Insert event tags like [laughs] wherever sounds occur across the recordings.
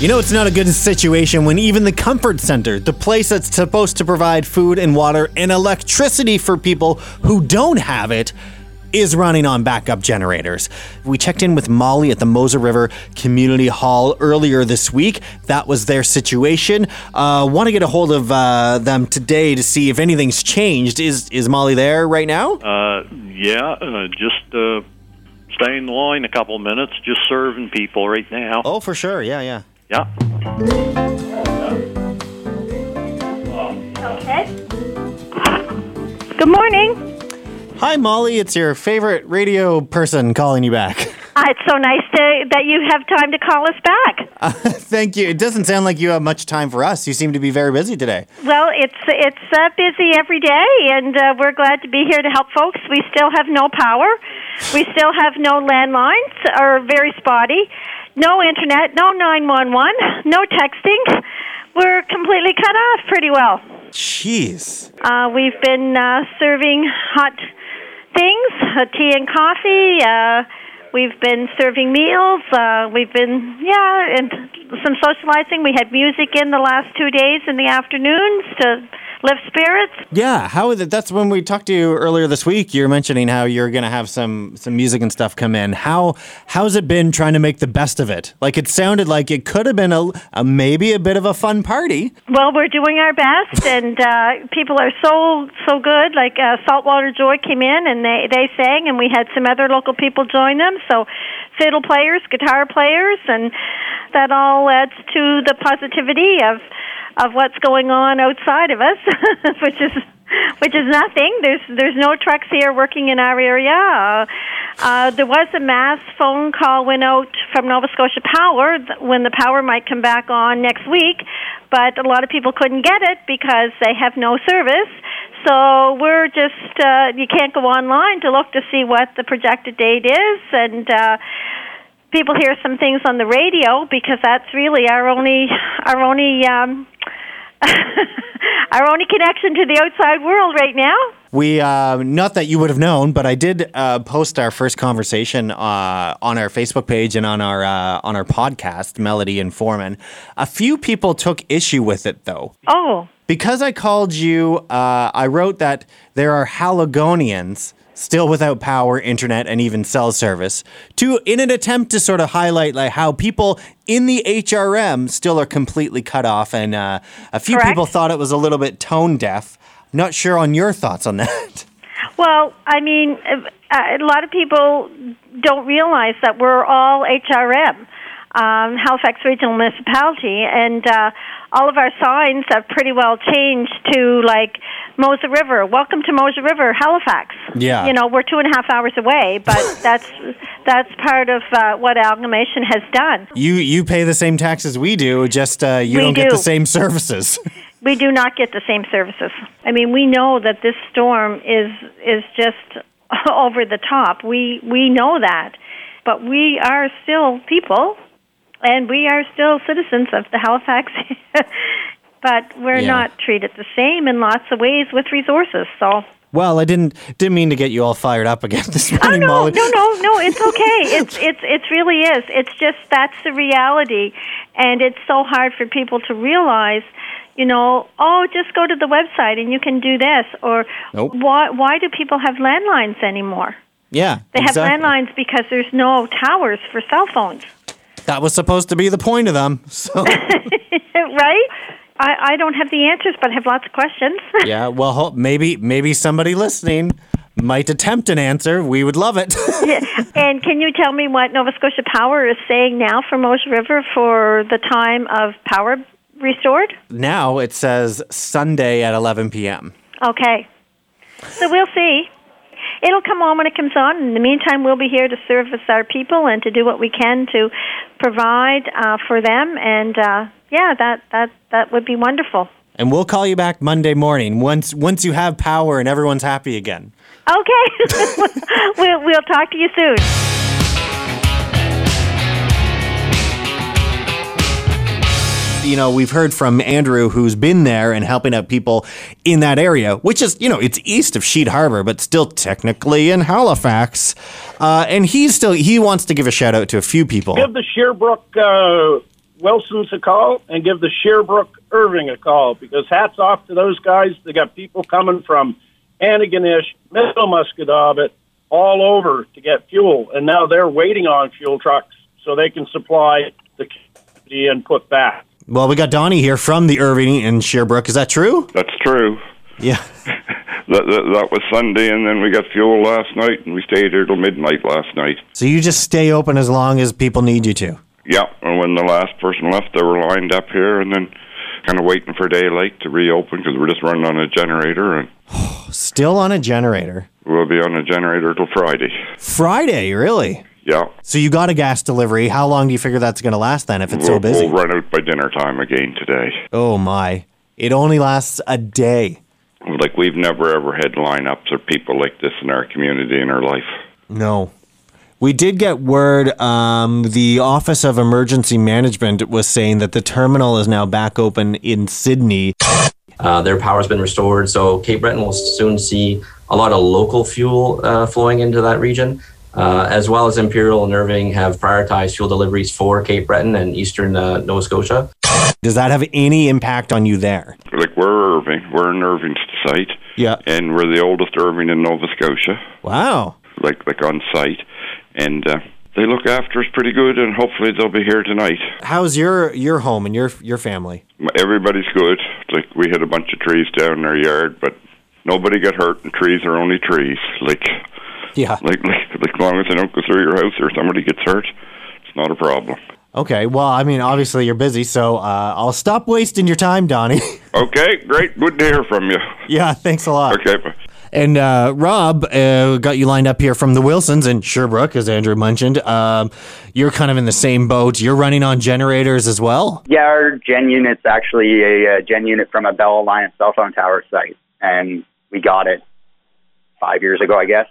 You know, it's not a good situation when even the Comfort Center, the place that's supposed to provide food and water and electricity for people who don't have it, is running on backup generators. We checked in with Molly at the Moser River Community Hall earlier this week. That was their situation. Uh, Want to get a hold of uh, them today to see if anything's changed. Is is Molly there right now? Uh, yeah, uh, just uh, stay in the line a couple minutes. Just serving people right now. Oh, for sure. Yeah, yeah. Yeah. Okay. Good morning. Hi, Molly. It's your favorite radio person calling you back. [laughs] Uh, it's so nice to, that you have time to call us back. Thank you. It doesn't sound like you have much time for us. You seem to be very busy today. Well, it's it's uh, busy every day, and uh, we're glad to be here to help folks. We still have no power. We still have no landlines, or very spotty. No internet. No nine one one. No texting. We're completely cut off pretty well. Jeez. Uh, we've been uh, serving hot things, uh, tea and coffee. Uh, we've been serving meals. Uh, we've been, yeah, and some socializing. We had music in the last two days in the afternoons to lift spirits. Yeah, how is it? That's when we talked to you earlier this week. You were mentioning how you're going to have some some music and stuff come in. How how's it been trying to make the best of it? Like it sounded like it could have been a, a maybe a bit of a fun party. Well, we're doing our best, [laughs] and uh, people are so so good. Like uh, Saltwater Joy came in, and they they sang, and we had some other local people join them. So, fiddle players, guitar players, and that all adds to the positivity of of what's going on outside of us, [laughs] which is which is nothing. There's there's no trucks here working in our area. Uh, uh, there was a mass phone call went out from Nova Scotia Power when the power might come back on next week, but a lot of people couldn't get it because they have no service. So we're just uh, you can't go online to look to see what the projected date is and. Uh, people hear some things on the radio because that's really our only our only um [laughs] our only connection to the outside world right now. We uh, not that you would have known, but I did uh, post our first conversation uh, on our Facebook page and on our uh, on our podcast, Melody and Foreman. A few people took issue with it though. Oh, Because I called you, uh, I wrote that there are Haligonians still without power, internet, and even cell service, to in an attempt to sort of highlight like how people in the HRM still are completely cut off, and uh, a few Correct. people thought it was a little bit tone deaf. Not sure on your thoughts on that. [laughs] well, I mean, uh, a lot of people don't realize that we're all HRM, um, Halifax Regional Municipality, and uh, all of our signs have pretty well changed to like Moser River. Welcome to Moser River, Halifax. Yeah. You know, we're two and a half hours away, but [laughs] that's that's part of uh, what amalgamation has done. You you pay the same taxes we do, just uh, you We don't get the same services. [laughs] We do not get the same services. I mean, we know that this storm is is just [laughs] over the top. We we know that, but we are still people, and we are still citizens of the Halifax. [laughs] but we're Yeah. not treated the same in lots of ways with resources. So. well, I didn't didn't mean to get you all fired up again [laughs] this Oh morning, no, Molly. no, no, no! It's okay. [laughs] it's it's it really is. It's just that's the reality, and it's so hard for people to realize. You know, oh, just go to the website and you can do this, or Nope. why why do people have landlines anymore? Yeah, They exactly. have landlines because there's no towers for cell phones, That was supposed to be the point of them. [laughs] So [laughs] right? I, I don't have the answers, but I have lots of questions. [laughs] yeah, well, maybe maybe somebody listening might attempt an answer. We would love it. yeah. and can you tell me what Nova Scotia Power is saying now for Moser River for the time of power restored? now it says Sunday at 11 p.m. Okay. So we'll see. It'll come on when it comes on. In the meantime, we'll be here to service our people and to do what we can to provide uh, for them. And uh, yeah, that, that, that would be wonderful. And we'll call you back Monday morning once once you have power and everyone's happy again. Okay. [laughs] we'll, we'll talk to you soon. You know, we've heard from Andrew, who's been there and helping out people in that area, which is, you know, it's east of Sheet Harbor, but still technically in Halifax. Uh, and he's still, he wants to give a shout out to a few people. Give the Sherbrooke uh, Wilson's a call and give the Sherbrooke Irving a call because hats off to those guys. They got people coming from Antigonish, Middle Musquodoboit, all over to get fuel, and now they're waiting on fuel trucks so they can supply the community and put back. Well, we got Donnie here from the Irving in Sherbrooke. Is that true? That's true. Yeah. [laughs] That, that, that was Sunday, and then we got fuel last night, and we stayed here till midnight last night. So you just stay open as long as people need you to. Yeah, and when the last person left, they were lined up here, and then kind of waiting for daylight to reopen because we're just running on a generator, and [sighs] Still on a generator. we'll be on a generator till Friday. Friday, really? Yeah. So you got a gas delivery. How long do you figure that's going to last then if it's so we'll, busy? we'll run out by dinner time again today. Oh my. It only lasts a day. Like we've never ever had lineups or people like this in our community in our life. No. We did get word um, the Office of Emergency Management was saying that the terminal is now back open in Sydney. Uh, their power's been restored, so Cape Breton will soon see a lot of local fuel uh, flowing into that region, uh, as well as Imperial and Irving have prioritized fuel deliveries for Cape Breton and eastern uh, Nova Scotia. Does that have any impact on you there? Like we're Irving, we're an Irving site, Yeah. and we're the oldest Irving in Nova Scotia. Wow. like like on site, and uh, they look after us pretty good, and hopefully they'll be here tonight. How's your your home and your your family? Everybody's good. Like we had a bunch of trees down in our yard, but nobody got hurt, and trees are only trees. Like Yeah. [laughs] like like, like as long as they don't go through your house or somebody gets hurt, it's not a problem. Okay. Well, I mean, obviously you're busy, so uh, I'll stop wasting your time, Donnie. [laughs] Okay, great, good to hear from you. yeah. Thanks a lot. Okay, bye. And uh, Rob uh, got you lined up here from the Wilsons in Sherbrooke, as Andrew mentioned. Um, you're kind of in the same boat. You're running on generators as well. Yeah, our gen unit's actually a, uh gen unit from a Bell Aliant cell phone tower site, and we got it five years ago, I guess.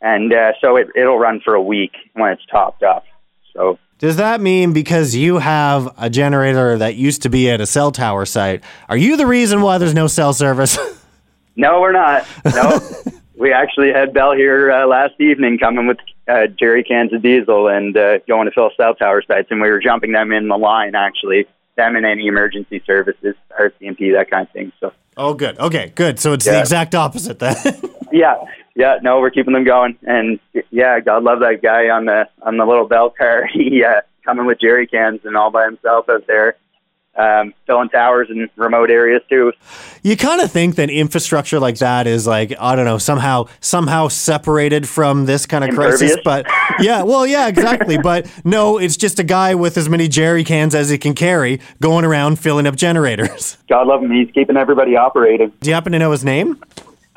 And uh, so it, it'll run for a week when it's topped up. So Does that mean because you have a generator that used to be at a cell tower site, are you the reason why there's no cell service? [laughs] no, we're not. No, [laughs] we actually had Bell here uh, last evening coming with uh, jerry cans of diesel and uh, going to fill cell tower sites, and we were jumping them in the line actually. Them and any emergency services, RCMP, that kind of thing. So. oh, good. Okay, good. So it's the exact opposite then. [laughs] Yeah, yeah, no, we're keeping them going, and yeah, God love that guy on the on the little bell car. [laughs] He uh, coming with jerry cans and all by himself out there, um, filling towers in remote areas too. you kind of think that infrastructure like that is like I don't know somehow somehow separated from this kind of crisis. But [laughs] yeah, well, yeah, exactly. but no, it's just a guy with as many jerry cans as he can carry going around filling up generators. God love him, he's keeping everybody operating. Do you happen to know his name?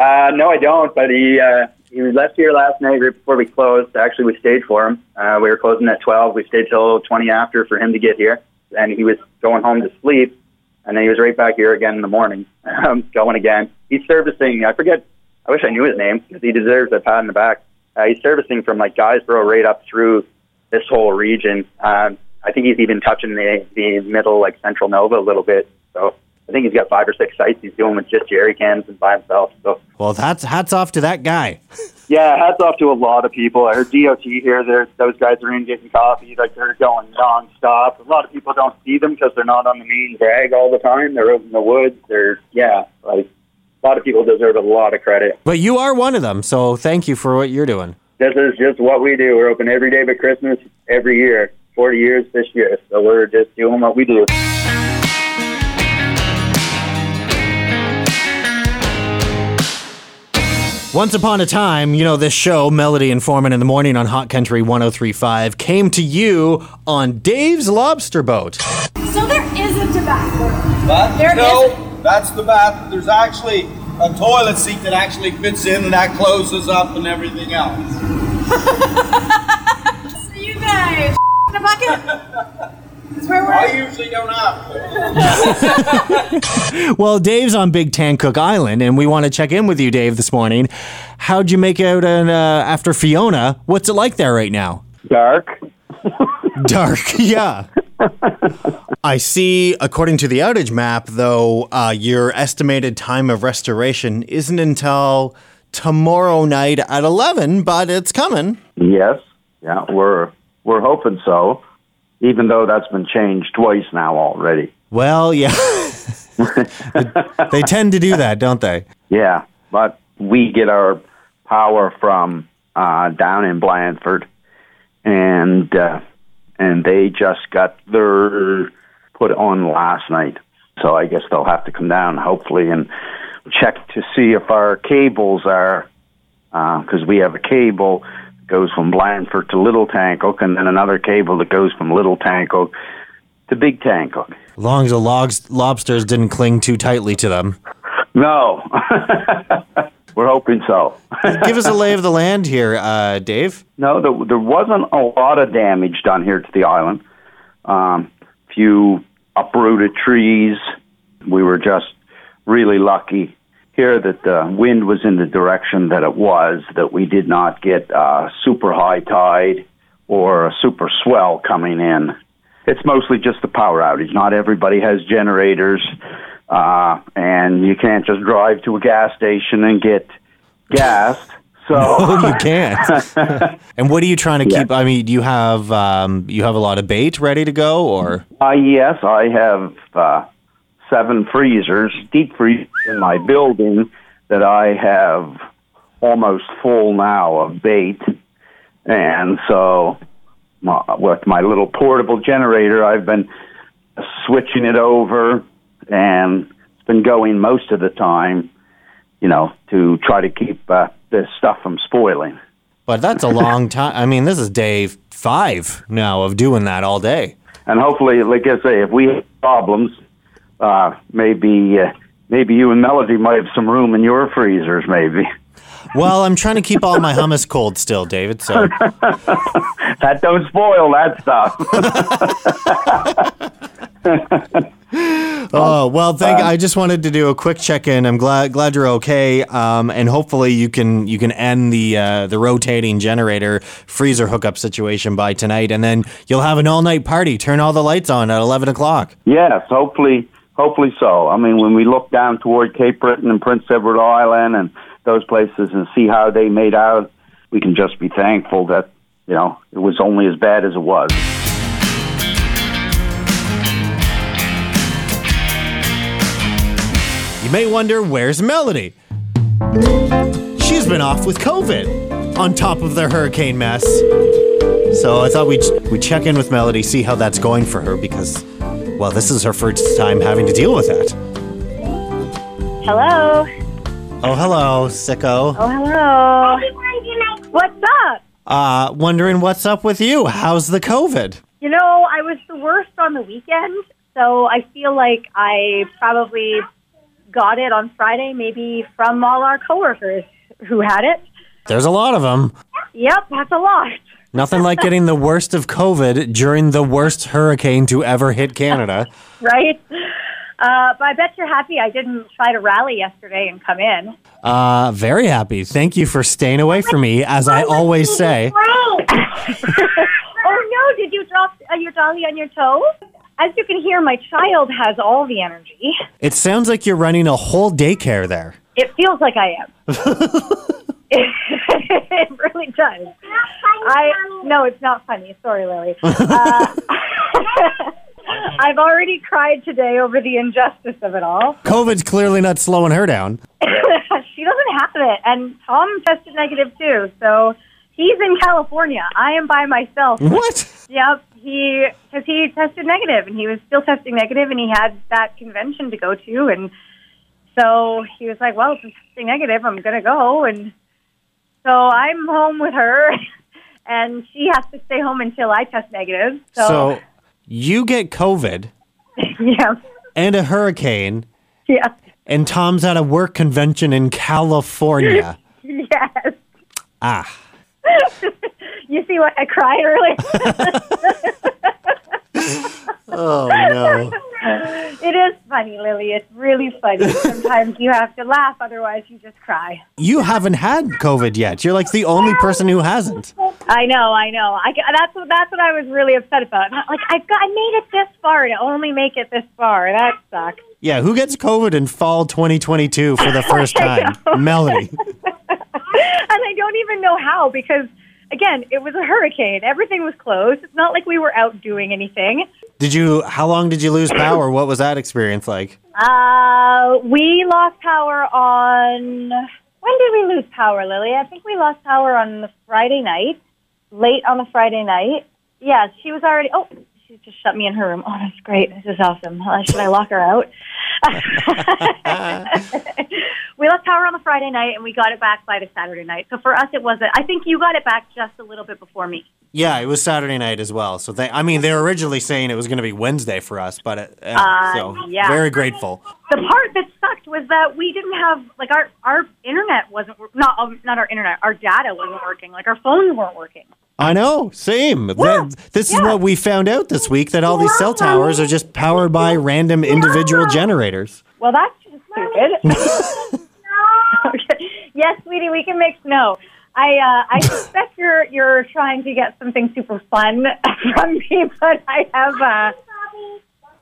Uh, no, I don't, but he uh, he was left here last night right before we closed. Actually, we stayed for him. Uh, we were closing at twelve. We stayed till twenty after for him to get here, and he was going home to sleep. And then he was right back here again in the morning, [laughs] um, going again. He's servicing. I forget. I wish I knew his name because he deserves a pat in the back. Uh, he's servicing from like Guysborough right up through this whole region. Um, I think he's even touching the the middle, like Central Nova, a little bit. So I think he's got five or six sites he's doing with just jerry cans and by himself. So Well, that's hats off to that guy. [laughs] yeah, hats off to a lot of people. I heard DOT here. Those guys are in getting coffee. Like they're going nonstop. A lot of people don't see them because they're not on the main drag all the time. They're out in the woods. They're yeah, like a lot of people deserve a lot of credit. But you are one of them, so thank you for what you're doing. This is just what we do. We're open every day but Christmas every year. Forty years this year, so we're just doing what we do. Once upon a time, you know, this show, Melody and Foreman in the Morning on Hot Country 1035, came to you on Dave's Lobster Boat. So there isn't a bathroom. But There no, isn't. that's the bath. There's actually a toilet seat that actually fits in and that closes up and everything else. [laughs] So you guys in a bucket. [laughs] That's where we're. I usually don't have. Well, Dave's on Big Tancook Island, and we want to check in with you, Dave, this morning. How'd you make out an, uh, after Fiona? What's it like there right now? Dark. Dark, [laughs] yeah. I see, according to the outage map, though, uh, your estimated time of restoration isn't until tomorrow night at 11, but it's coming. Yes, yeah, we're we're hoping so. Even though that's been changed twice now already. Well, yeah. [laughs] they tend to do that, don't they? Yeah, but we get our power from uh, down in Blandford, and uh, and they just got their put on last night. So I guess they'll have to come down, hopefully, and check to see if our cables are because we have a cable goes from Blandford to Little Tancook, and then another cable that goes from Little Tancook to Big Tancook. As long as the logs, lobsters didn't cling too tightly to them. No, [laughs] we're hoping so. [laughs] Give us a lay of the land here, uh, Dave. No, there, there wasn't a lot of damage done here to the island. Um, few uprooted trees. We were just really lucky here that the wind was in the direction that it was, that we did not get a super high tide or a super swell coming in. It's mostly just the power outage. Not everybody has generators, uh, and you can't just drive to a gas station and get gas. So [laughs] Oh, you can't. [laughs] and what are you trying to Yeah. keep? I mean, do you have um, you have a lot of bait ready to go, or Uh, yes, I have uh, seven freezers, deep freezers in my building that I have almost full now of bait. And so, my, with my little portable generator, I've been switching it over, and it's been going most of the time, you know, to try to keep uh, this stuff from spoiling. but that's a [laughs] long time. I mean, this is day five now of doing that all day. and hopefully, like I say, if we have problems, uh, maybe uh, maybe you and Melody might have some room in your freezers, maybe. Well, I'm trying to keep all my hummus cold still, David. So [laughs] that don't spoil that stuff. [laughs] Oh well, thank. I just wanted to do a quick check in. I'm glad glad you're okay, um, and hopefully you can you can end the uh, the rotating generator freezer hookup situation by tonight, and then you'll have an all night party. Turn all the lights on at 11 o'clock. yes, hopefully, hopefully so. I mean, when we look down toward Cape Breton and Prince Edward Island and those places and see how they made out, we can just be thankful that you know it was only as bad as it was. You may wonder where's Melody. She's been off with COVID, on top of the hurricane mess. So I thought we'd we'd check in with Melody, see how that's going for her, because well, this is her first time having to deal with that. Hello. Oh, hello, sicko. Oh, hello. What's up? Uh, wondering what's up with you? How's the COVID? You know, I was the worst on the weekend, so I feel like I probably got it on Friday, maybe from all our coworkers who had it. There's a lot of them. Yep, that's a lot. Nothing like getting the worst of COVID during the worst hurricane to ever hit Canada. [laughs] Right? Uh, but I bet you're happy I didn't try to rally yesterday and come in. Uh, very happy. Thank you for staying away from me, as I always say. [laughs] oh no, did you drop uh, your dolly on your toe? As you can hear, my child has all the energy. It sounds like you're running a whole daycare there. It feels like I am. [laughs] it really does. I no, it's not funny. Sorry, Lily. [laughs] Uh, [laughs] I've already cried today over the injustice of it all. COVID's clearly not slowing her down. [laughs] she doesn't have it, and Tom tested negative too. So he's in California. I am by myself. What? Yep. He because he tested negative, and he was still testing negative, and he had that convention to go to, and so he was like, "Well, if I'm testing negative, I'm gonna go." And so I'm home with her, and she has to stay home until I test negative. So, So you get COVID [laughs] yeah, and a hurricane, yeah, and Tom's at a work convention in California. [laughs] yes. Ah. [laughs] You see what I cried earlier? Oh, no. [laughs] it is funny, Lily. It's really funny. Sometimes you have to laugh, otherwise you just cry. You haven't had COVID yet. You're like the only person who hasn't. I know, I know. I, that's what that's what I was really upset about. Like I got, I made it this far to only make it this far. That sucks. Yeah, who gets COVID in fall 2022 for the first [laughs] time? Melody. [laughs] and I don't even know how because again, it was a hurricane. Everything was closed. It's not like we were out doing anything. Did you? How long did you lose power? What was that experience like? Uh, we lost power on. When did we lose power, Lily? I think we lost power on the Friday night, late on the Friday night. Yeah, she was already. Oh, she just shut me in her room. Oh, that's great. This is awesome. Uh, should I lock her out? [laughs] we lost power on the Friday night, and we got it back by the Saturday night. So for us, it wasn't. I think you got it back just a little bit before me. Yeah, it was Saturday night as well. So they, I mean, they were originally saying it was going to be Wednesday for us, but it, uh, Uh, so yeah. very grateful. The part that sucked was that we didn't have like our our internet wasn't not um, not our internet. Our data wasn't working. Like our phones weren't working. I know, same. That- this is what we found out this week that all these cell towers are just powered by random individual generators. Well, that's just stupid. [laughs] okay. Yes, sweetie, we can make snow. I uh, I [laughs] suspect you're you're trying to get something super fun [laughs] from me, but I have uh,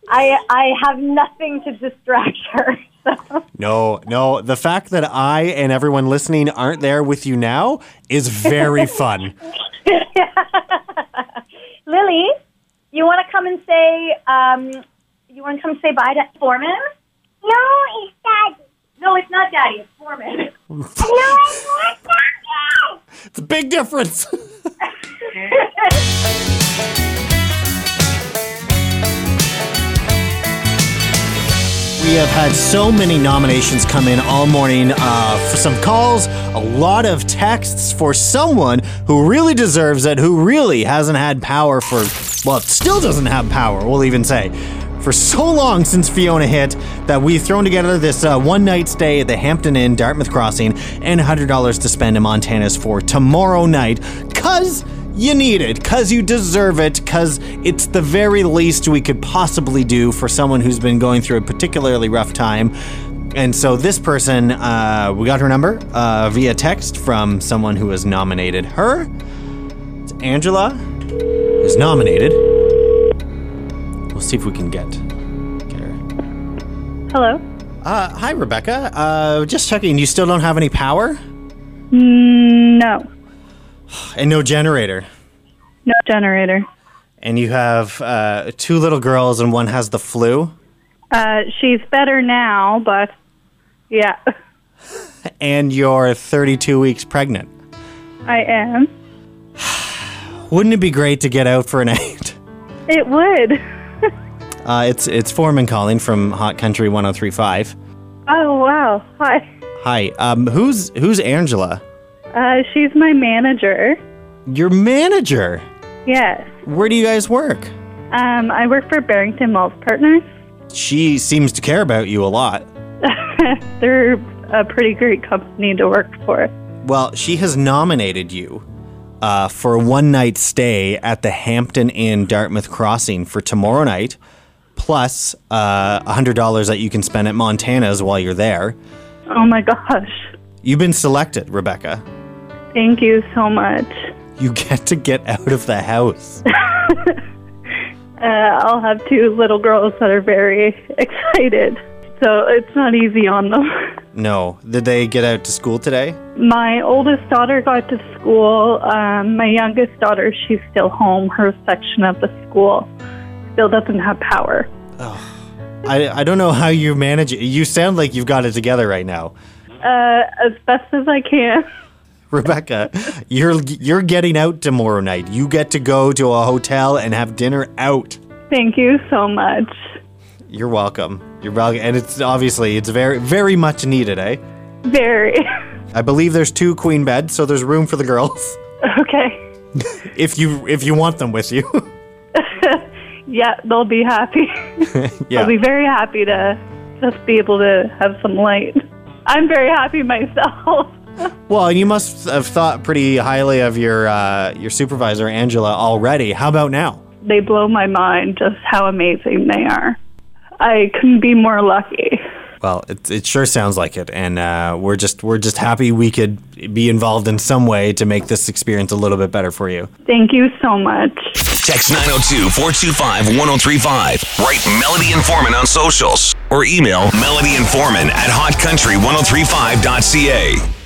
I I have nothing to distract her. So. No, no. The fact that I and everyone listening aren't there with you now is very fun. [laughs] Lily, you want to come and say um, you want to come say bye to Foreman? No, it's Daddy. No, it's not Daddy. It's Foreman. [laughs] no, it's not Daddy. It's a big difference. [laughs] We have had so many nominations come in all morning uh, for some calls, a lot of texts for someone who really deserves it, who really hasn't had power for, well, still doesn't have power, we'll even say, for so long since Fiona hit that we've thrown together this uh, one night stay at the Hampton Inn, Dartmouth Crossing, and $100 to spend in Montana's for tomorrow night, because you need it, because you deserve it, because it's the very least we could possibly do for someone who's been going through a particularly rough time. And so this person, uh, we got her number uh, via text from someone who has nominated her. It's Angela, is nominated. We'll see if we can get. get her. Hello. Uh, hi, Rebecca. Uh, just checking. You still don't have any power No, and no generator. no generator. And you have uh, two little girls, and one has the flu. Uh, she's better now, but yeah, [laughs] And you're 32 weeks pregnant. I am. [sighs] Wouldn't it be great to get out for a [laughs] night? It would. [laughs] Uh, it's it's Foreman calling from Hot Country 103.5. Oh wow. Hi. Hi. Um, who's who's Angela? Uh, she's my manager. Your manager. Yes. Where do you guys work? Um, I work for Barrington Malls Partners. She seems to care about you a lot. [laughs] They're a pretty great company to work for. Well, she has nominated you uh, for a one night stay at the Hampton Inn Dartmouth Crossing for tomorrow night, plus uh, $100 that you can spend at Montana's while you're there. Oh my gosh. You've been selected, Rebecca. Thank you so much. You get to get out of the house. [laughs] Uh, I'll have two little girls that are very [laughs] excited. So it's not easy on them. [laughs] No. Did they get out to school today? My oldest daughter got to school. Um, my youngest daughter, she's still home. Her section of the school still doesn't have power. I, I don't know how you manage it. You sound like you've got it together right now. Uh, as best as I can. [laughs] Rebecca, you're you're getting out tomorrow night. You get to go to a hotel and have dinner out. Thank you so much. You're welcome. You're welcome. And it's obviously it's very very much needed, eh? Very. [laughs] I believe there's two queen beds, so there's room for the girls [laughs] Okay. if you if you want them with you. Yeah, they'll be happy. yeah. I'll be very happy to just be able to have some light. I'm very happy myself. Well, and you must have thought pretty highly of your uh, your supervisor Angela already. How about now? they blow my mind just how amazing they are. I couldn't be more lucky. Well, it, it sure sounds like it, and uh, we're just we're just happy we could be involved in some way to make this experience a little bit better for you. Thank you so much. Text 902 425 1035. Write Melody and Foreman on socials or email Melody and Foreman at hotcountry1035.ca.